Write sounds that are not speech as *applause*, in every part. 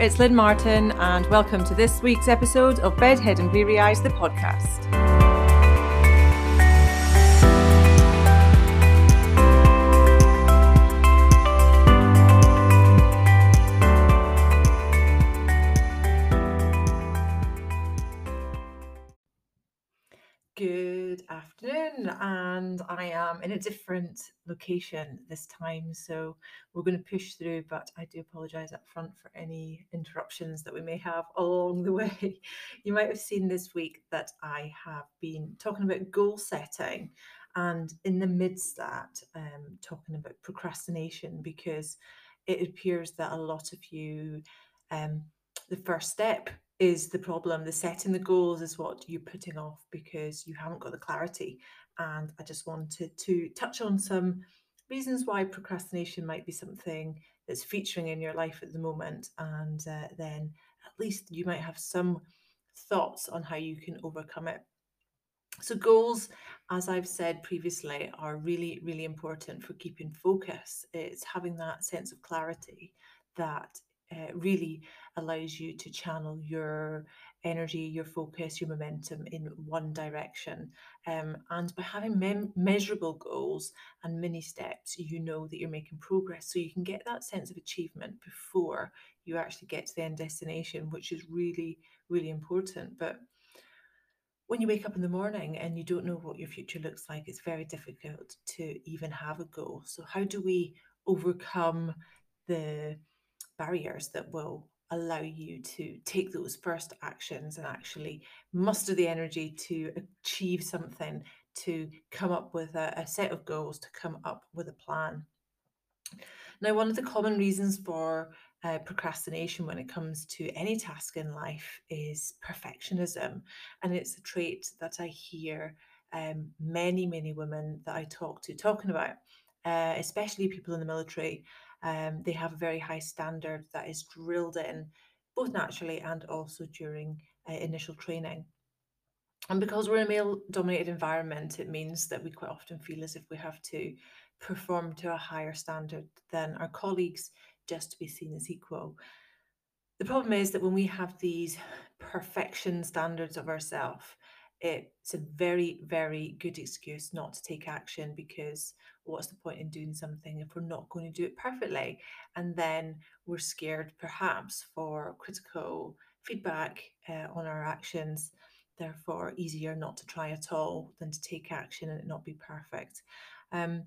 it's Lynn Martin, and welcome to this week's episode of Bedhead and Bleary Eyes, the podcast. Good afternoon, and I am in a different location this time, so we're going to push through. But I do apologise up front for any interruptions that we may have along the *laughs* way. You might have seen this week that I have been talking about goal setting, and in the midst that, um, talking about procrastination because it appears that a lot of you, um, the first step is the problem. The setting the goals is what you're putting off because you haven't got the clarity. And I just wanted to touch on some reasons why procrastination might be something that's featuring in your life at the moment. And uh, then at least you might have some thoughts on how you can overcome it. So, goals, as I've said previously, are really, really important for keeping focus. It's having that sense of clarity that uh, really allows you to channel your energy, your focus, your momentum in one direction. Um, and by having mem- measurable goals and mini steps, you know that you're making progress. So you can get that sense of achievement before you actually get to the end destination, which is really, really important. But when you wake up in the morning and you don't know what your future looks like, it's very difficult to even have a goal. So, how do we overcome the barriers that will allow you to take those first actions and actually muster the energy to achieve something, to come up with a, a, set of goals, to come up with a plan. Now, one of the common reasons for uh, procrastination when it comes to any task in life is perfectionism. And it's a trait that I hear um, many, many women that I talk to talking about, uh, especially people in the military um, they have a very high standard that is drilled in both naturally and also during uh, initial training. And because we're in a male dominated environment, it means that we quite often feel as if we have to perform to a higher standard than our colleagues just to be seen as equal. The problem is that when we have these perfection standards of ourselves, it's a very, very good excuse not to take action because what's the point in doing something if we're not going to do it perfectly? And then we're scared perhaps for critical feedback uh, on our actions. Therefore, easier not to try at all than to take action and it not be perfect. Um,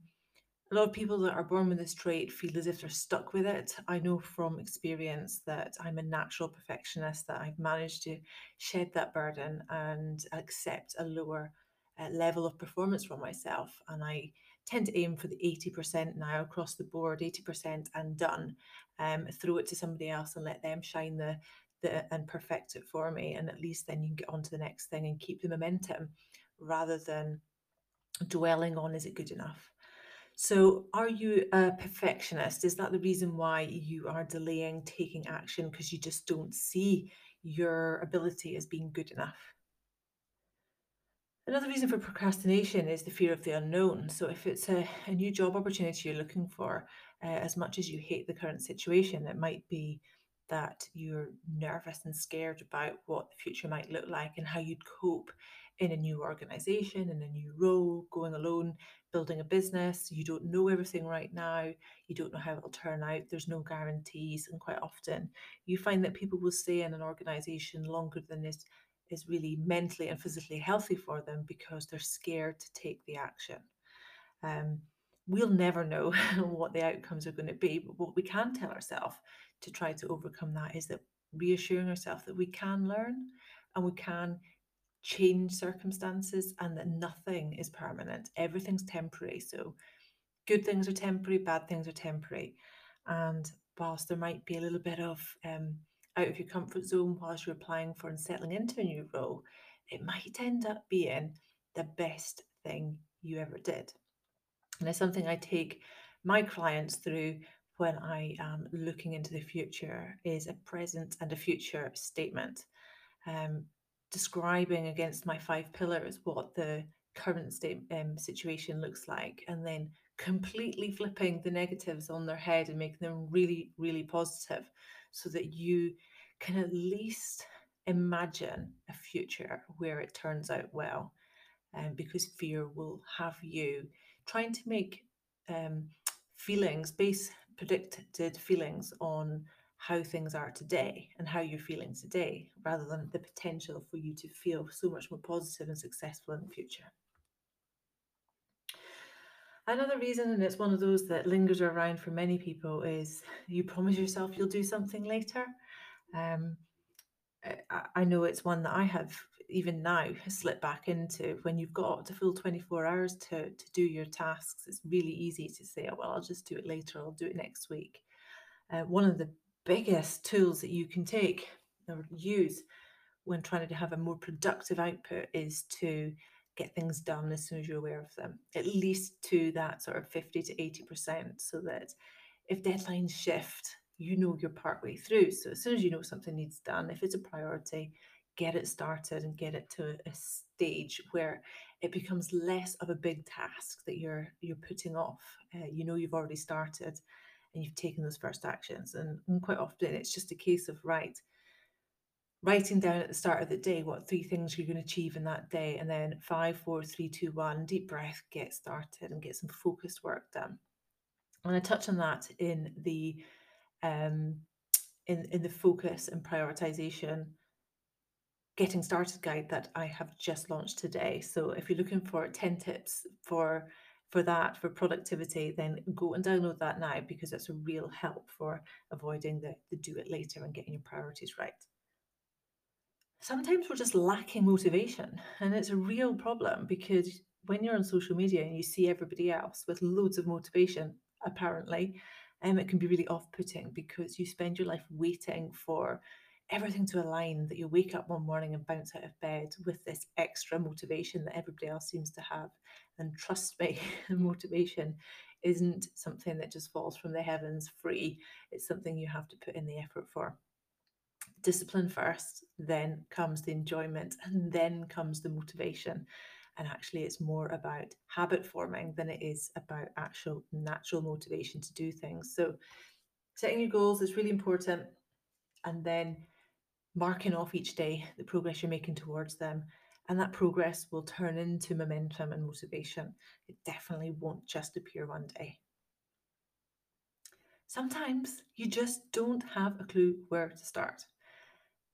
a lot of people that are born with this trait feel as if they're stuck with it. I know from experience that I'm a natural perfectionist, that I've managed to shed that burden and accept a lower uh, level of performance from myself. And I tend to aim for the 80% now across the board, 80% and done. Um, throw it to somebody else and let them shine the, the and perfect it for me. And at least then you can get on to the next thing and keep the momentum rather than dwelling on is it good enough? So, are you a perfectionist? Is that the reason why you are delaying taking action because you just don't see your ability as being good enough? Another reason for procrastination is the fear of the unknown. So, if it's a, a new job opportunity you're looking for, uh, as much as you hate the current situation, it might be that you're nervous and scared about what the future might look like and how you'd cope in a new organization, in a new role, going alone, building a business. You don't know everything right now. You don't know how it'll turn out. There's no guarantees. And quite often you find that people will stay in an organization longer than is, is really mentally and physically healthy for them because they're scared to take the action. Um, we'll never know *laughs* what the outcomes are going to be, but what we can tell ourselves to try to overcome that is that reassuring ourselves that we can learn and we can change circumstances and that nothing is permanent. Everything's temporary. So good things are temporary, bad things are temporary. And whilst there might be a little bit of um, out of your comfort zone whilst you're applying for and settling into a new role, it might end up being the best thing you ever did. And it's something I take my clients through when I am looking into the future is a present and a future statement. Um, describing against my five pillars what the current state um, situation looks like and then completely flipping the negatives on their head and making them really really positive so that you can at least imagine a future where it turns out well. Um, because fear will have you trying to make um, feelings, base predicted feelings on how things are today and how you're feeling today, rather than the potential for you to feel so much more positive and successful in the future. Another reason, and it's one of those that lingers around for many people, is you promise yourself you'll do something later. Um, I, I know it's one that I have even now slipped back into. When you've got a full 24 hours to, to do your tasks, it's really easy to say, oh, well, I'll just do it later, I'll do it next week. Uh, one of the biggest tools that you can take or use when trying to have a more productive output is to get things done as soon as you're aware of them, at least to that sort of 50 to 80%, so that if deadlines shift, you know you're partway through. So as soon as you know something needs done, if it's a priority, get it started and get it to a stage where it becomes less of a big task that you're you're putting off. Uh, you know you've already started and you've taken those first actions, and, and quite often it's just a case of right writing down at the start of the day what three things you're going to achieve in that day, and then five, four, three, two, one, deep breath, get started and get some focused work done. And I touch on that in the um, in in the focus and prioritization getting started guide that I have just launched today. So if you're looking for 10 tips for for that for productivity, then go and download that now because it's a real help for avoiding the, the do it later and getting your priorities right sometimes we're just lacking motivation. And it's a real problem because when you're on social media and you see everybody else with loads of motivation, apparently, um, it can be really off putting because you spend your life waiting for everything to align that you wake up one morning and bounce out of bed with this extra motivation that everybody else seems to have. And trust me, *laughs* motivation isn't something that just falls from the heavens free, it's something you have to put in the effort for discipline first, then comes the enjoyment, and then comes the motivation. And actually, it's more about habit forming than it is about actual natural motivation to do things. So, setting your goals is really important. And then marking off each day the progress you're making towards them. And that progress will turn into momentum and motivation. It definitely won't just appear one day. Sometimes you just don't have a clue where to start.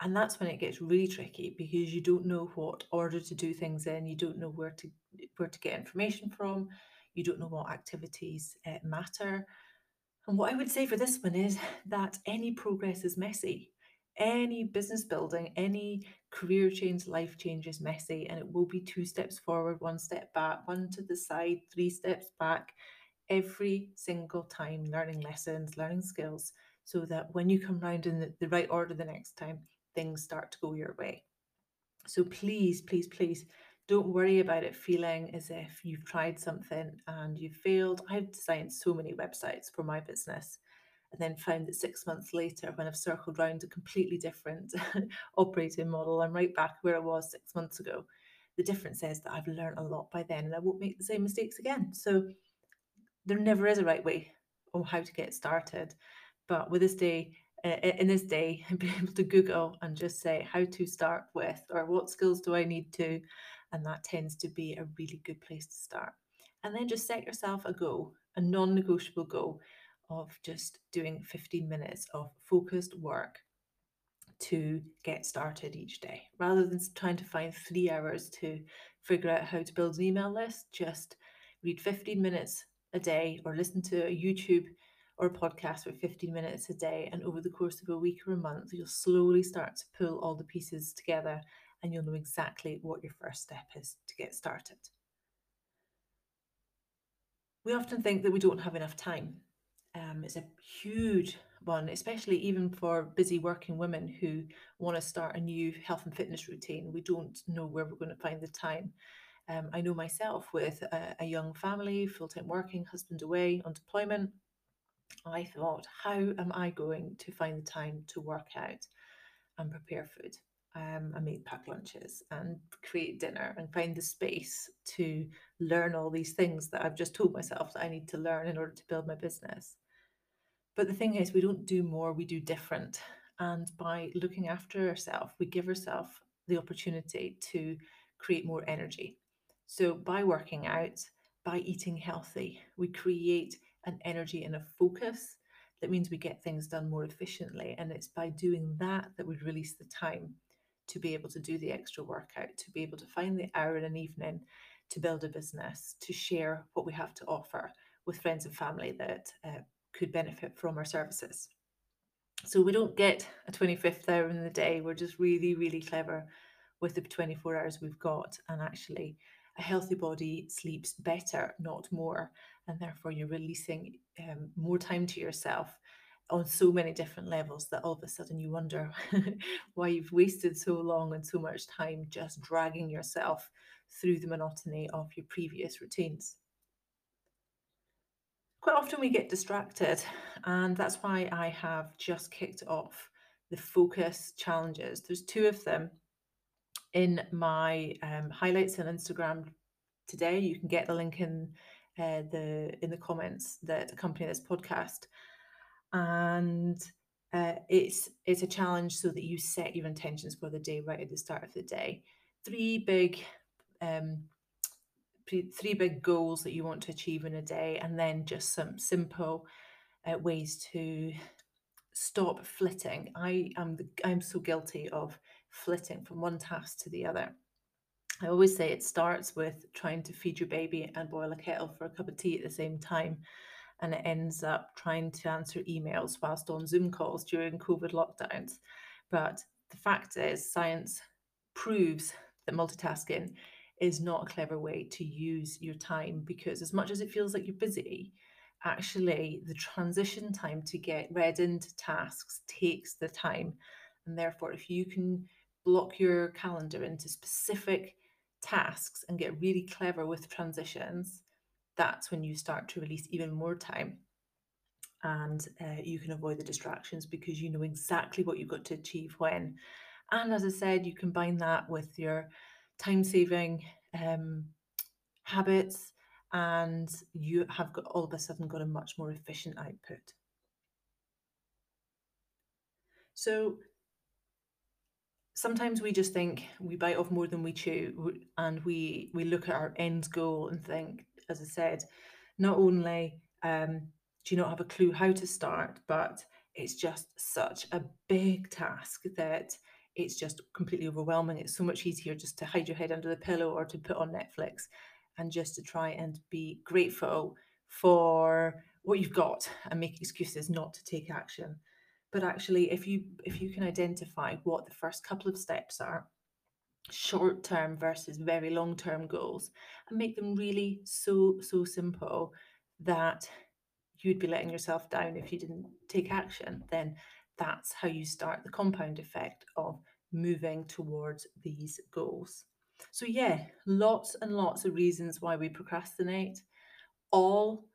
And that's when it gets really tricky because you don't know what order to do things in, you don't know where to where to get information from, you don't know what activities uh, matter. And what I would say for this one is that any progress is messy. Any business building, any career change, life change is messy, and it will be two steps forward, one step back, one to the side, three steps back, every single time, learning lessons, learning skills, so that when you come round in the, the right order the next time, things start to go your way. So please, please, please don't worry about it feeling as if you've tried something and you've failed. I've designed so many websites for my business and then found that six months later, when I've circled around a completely different *laughs* operating model, I'm right back where I was six months ago. The difference is that I've learned a lot by then and I won't make the same mistakes again. So there never is a right way on how to get started. But with this day, in this day *laughs* be able to Google and just say how to start with or what skills do I need to, and that tends to be a really good place to start. And then just set yourself a goal, a non negotiable goal of just doing 15 minutes of focused work to get started each day rather than trying to find three hours to figure out how to build an email list. Just read 15 minutes a day or listen to a YouTube or a podcast for 15 minutes a day. And over the course of a week or a month, you'll slowly start to pull all the pieces together and you'll know exactly what your first step is to get started. We often think that we don't have enough time. Um, it's a huge one, especially even for busy working women who want to start a new health and fitness routine. We don't know where we're going to find the time. Um, I know myself with a, a young family, full time working, husband away on deployment. I thought, how am I going to find the time to work out and prepare food um, and make pack lunches and create dinner and find the space to learn all these things that I've just told myself that I need to learn in order to build my business? But the thing is, we don't do more, we do different. And by looking after ourselves, we give ourselves the opportunity to create more energy. So, by working out, by eating healthy, we create an energy and a focus that means we get things done more efficiently. And it's by doing that that we release the time to be able to do the extra workout, to be able to find the hour in an evening to build a business, to share what we have to offer with friends and family that uh, could benefit from our services. So we don't get a 25th hour in the day. We're just really, really clever with the 24 hours we've got. And actually, a healthy body sleeps better, not more. And therefore, you're releasing um, more time to yourself on so many different levels that all of a sudden you wonder *laughs* why you've wasted so long and so much time just dragging yourself through the monotony of your previous routines. Quite often we get distracted, and that's why I have just kicked off the focus challenges. There's two of them in my um, highlights on Instagram today. You can get the link in uh, the in the comments that accompany this podcast, and uh, it's it's a challenge so that you set your intentions for the day right at the start of the day. Three big um, three big goals that you want to achieve in a day, and then just some simple uh, ways to stop flitting. I am the, I'm so guilty of flitting from one task to the other. I always say it starts with trying to feed your baby and boil a kettle for a cup of tea at the same time. And it ends up trying to answer emails whilst on Zoom calls during COVID lockdowns. But the fact is, science proves that multitasking is not a clever way to use your time because, as much as it feels like you're busy, actually the transition time to get read into tasks takes the time. And therefore, if you can block your calendar into specific tasks and get really clever with transitions, that's when you start to release even more time. And uh, you can avoid the distractions because you know exactly what you've got to achieve when. And as I said, you combine that with your time saving um, habits, and you have got all of a sudden got a much more efficient output. So sometimes we just think we bite off more than we chew and we we look at our end goal and think as i said not only um, do you not have a clue how to start but it's just such a big task that it's just completely overwhelming. It's so much easier just to hide your head under the pillow or to put on netflix and just to try and be grateful for what you've got and make excuses not to take action. But actually if you if you can identify what the first couple of steps are short term versus very long term goals and make them really so so simple that you'd be letting yourself down if you didn't take action then that's how you start the compound effect of moving towards these goals so yeah lots and lots of reasons why we procrastinate all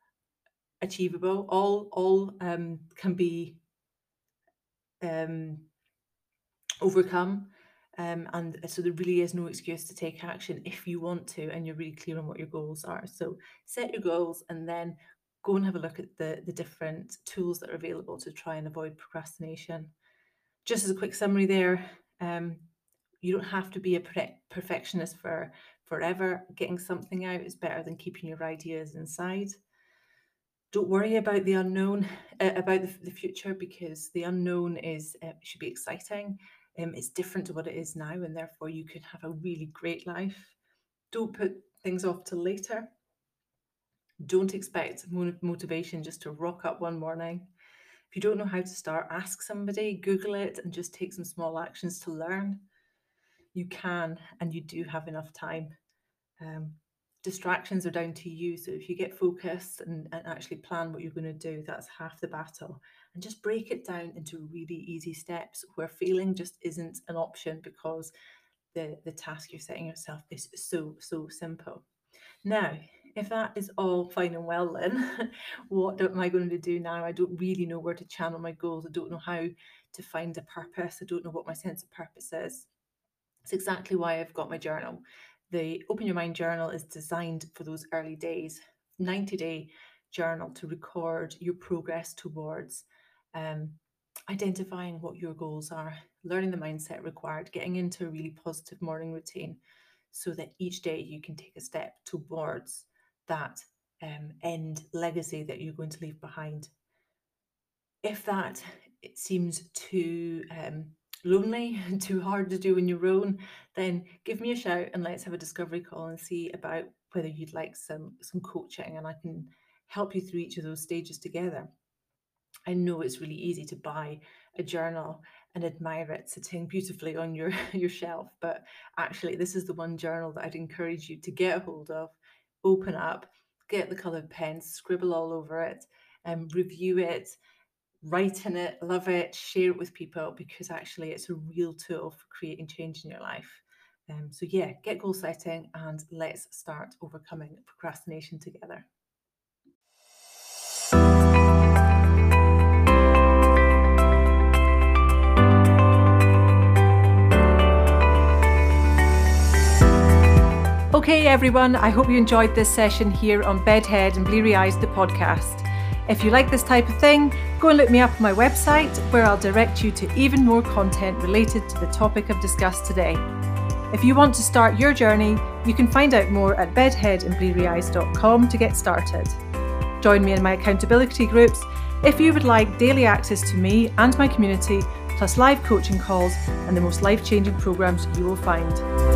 achievable all all um, can be um, overcome. Um, and so there really is no excuse to take action if you want to and you're really clear on what your goals are. So set your goals and then go and have a look at the, the different tools that are available to try and avoid procrastination. Just as a quick summary there, um, you don't have to be a perfectionist for forever. Getting something out is better than keeping your ideas inside don't worry about the unknown, uh, about the, the, future, because the unknown is uh, should be exciting. Um, it's different to what it is now, and therefore you could have a really great life. Don't put things off till later. Don't expect motivation just to rock up one morning. If you don't know how to start, ask somebody, Google it, and just take some small actions to learn. You can, and you do have enough time. Um, distractions are down to you. So if you get focused and, and actually plan what you're going to do, that's half the battle. And just break it down into really easy steps where failing just isn't an option because the, the task you're setting yourself is so, so simple. Now, if that is all fine and well, then *laughs* what am I going to do now? I don't really know where to channel my goals. I don't know how to find a purpose. I don't know what my sense of purpose is. It's exactly why I've got my journal the Open Your Mind journal is designed for those early days, 90 day journal to record your progress towards um, identifying what your goals are, learning the mindset required, getting into a really positive morning routine so that each day you can take a step towards that um, end legacy that you're going to leave behind. If that it seems too um, lonely *laughs* too hard to do on your own, then give me a shout and let's have a discovery call and see about whether you'd like some some coaching and I can help you through each of those stages together. I know it's really easy to buy a journal and admire it sitting beautifully on your, *laughs* your shelf, but actually, this is the one journal that I'd encourage you to get a hold of, open up, get the coloured pens, scribble all over it, and review it, write in it, love it, share it with people because actually, it's a real tool for creating change in your life. Um, so, yeah, get goal setting and let's start overcoming procrastination together. Okay, everyone, I hope you enjoyed this session here on Bedhead and Bleary Eyes, the podcast. If you like this type of thing, go and look me up on my website where I'll direct you to even more content related to the topic I've discussed today. If you want to start your journey, you can find out more at bedheadandblearyeyes.com to get started. Join me in my accountability groups if you would like daily access to me and my community, plus live coaching calls and the most life changing programs you will find.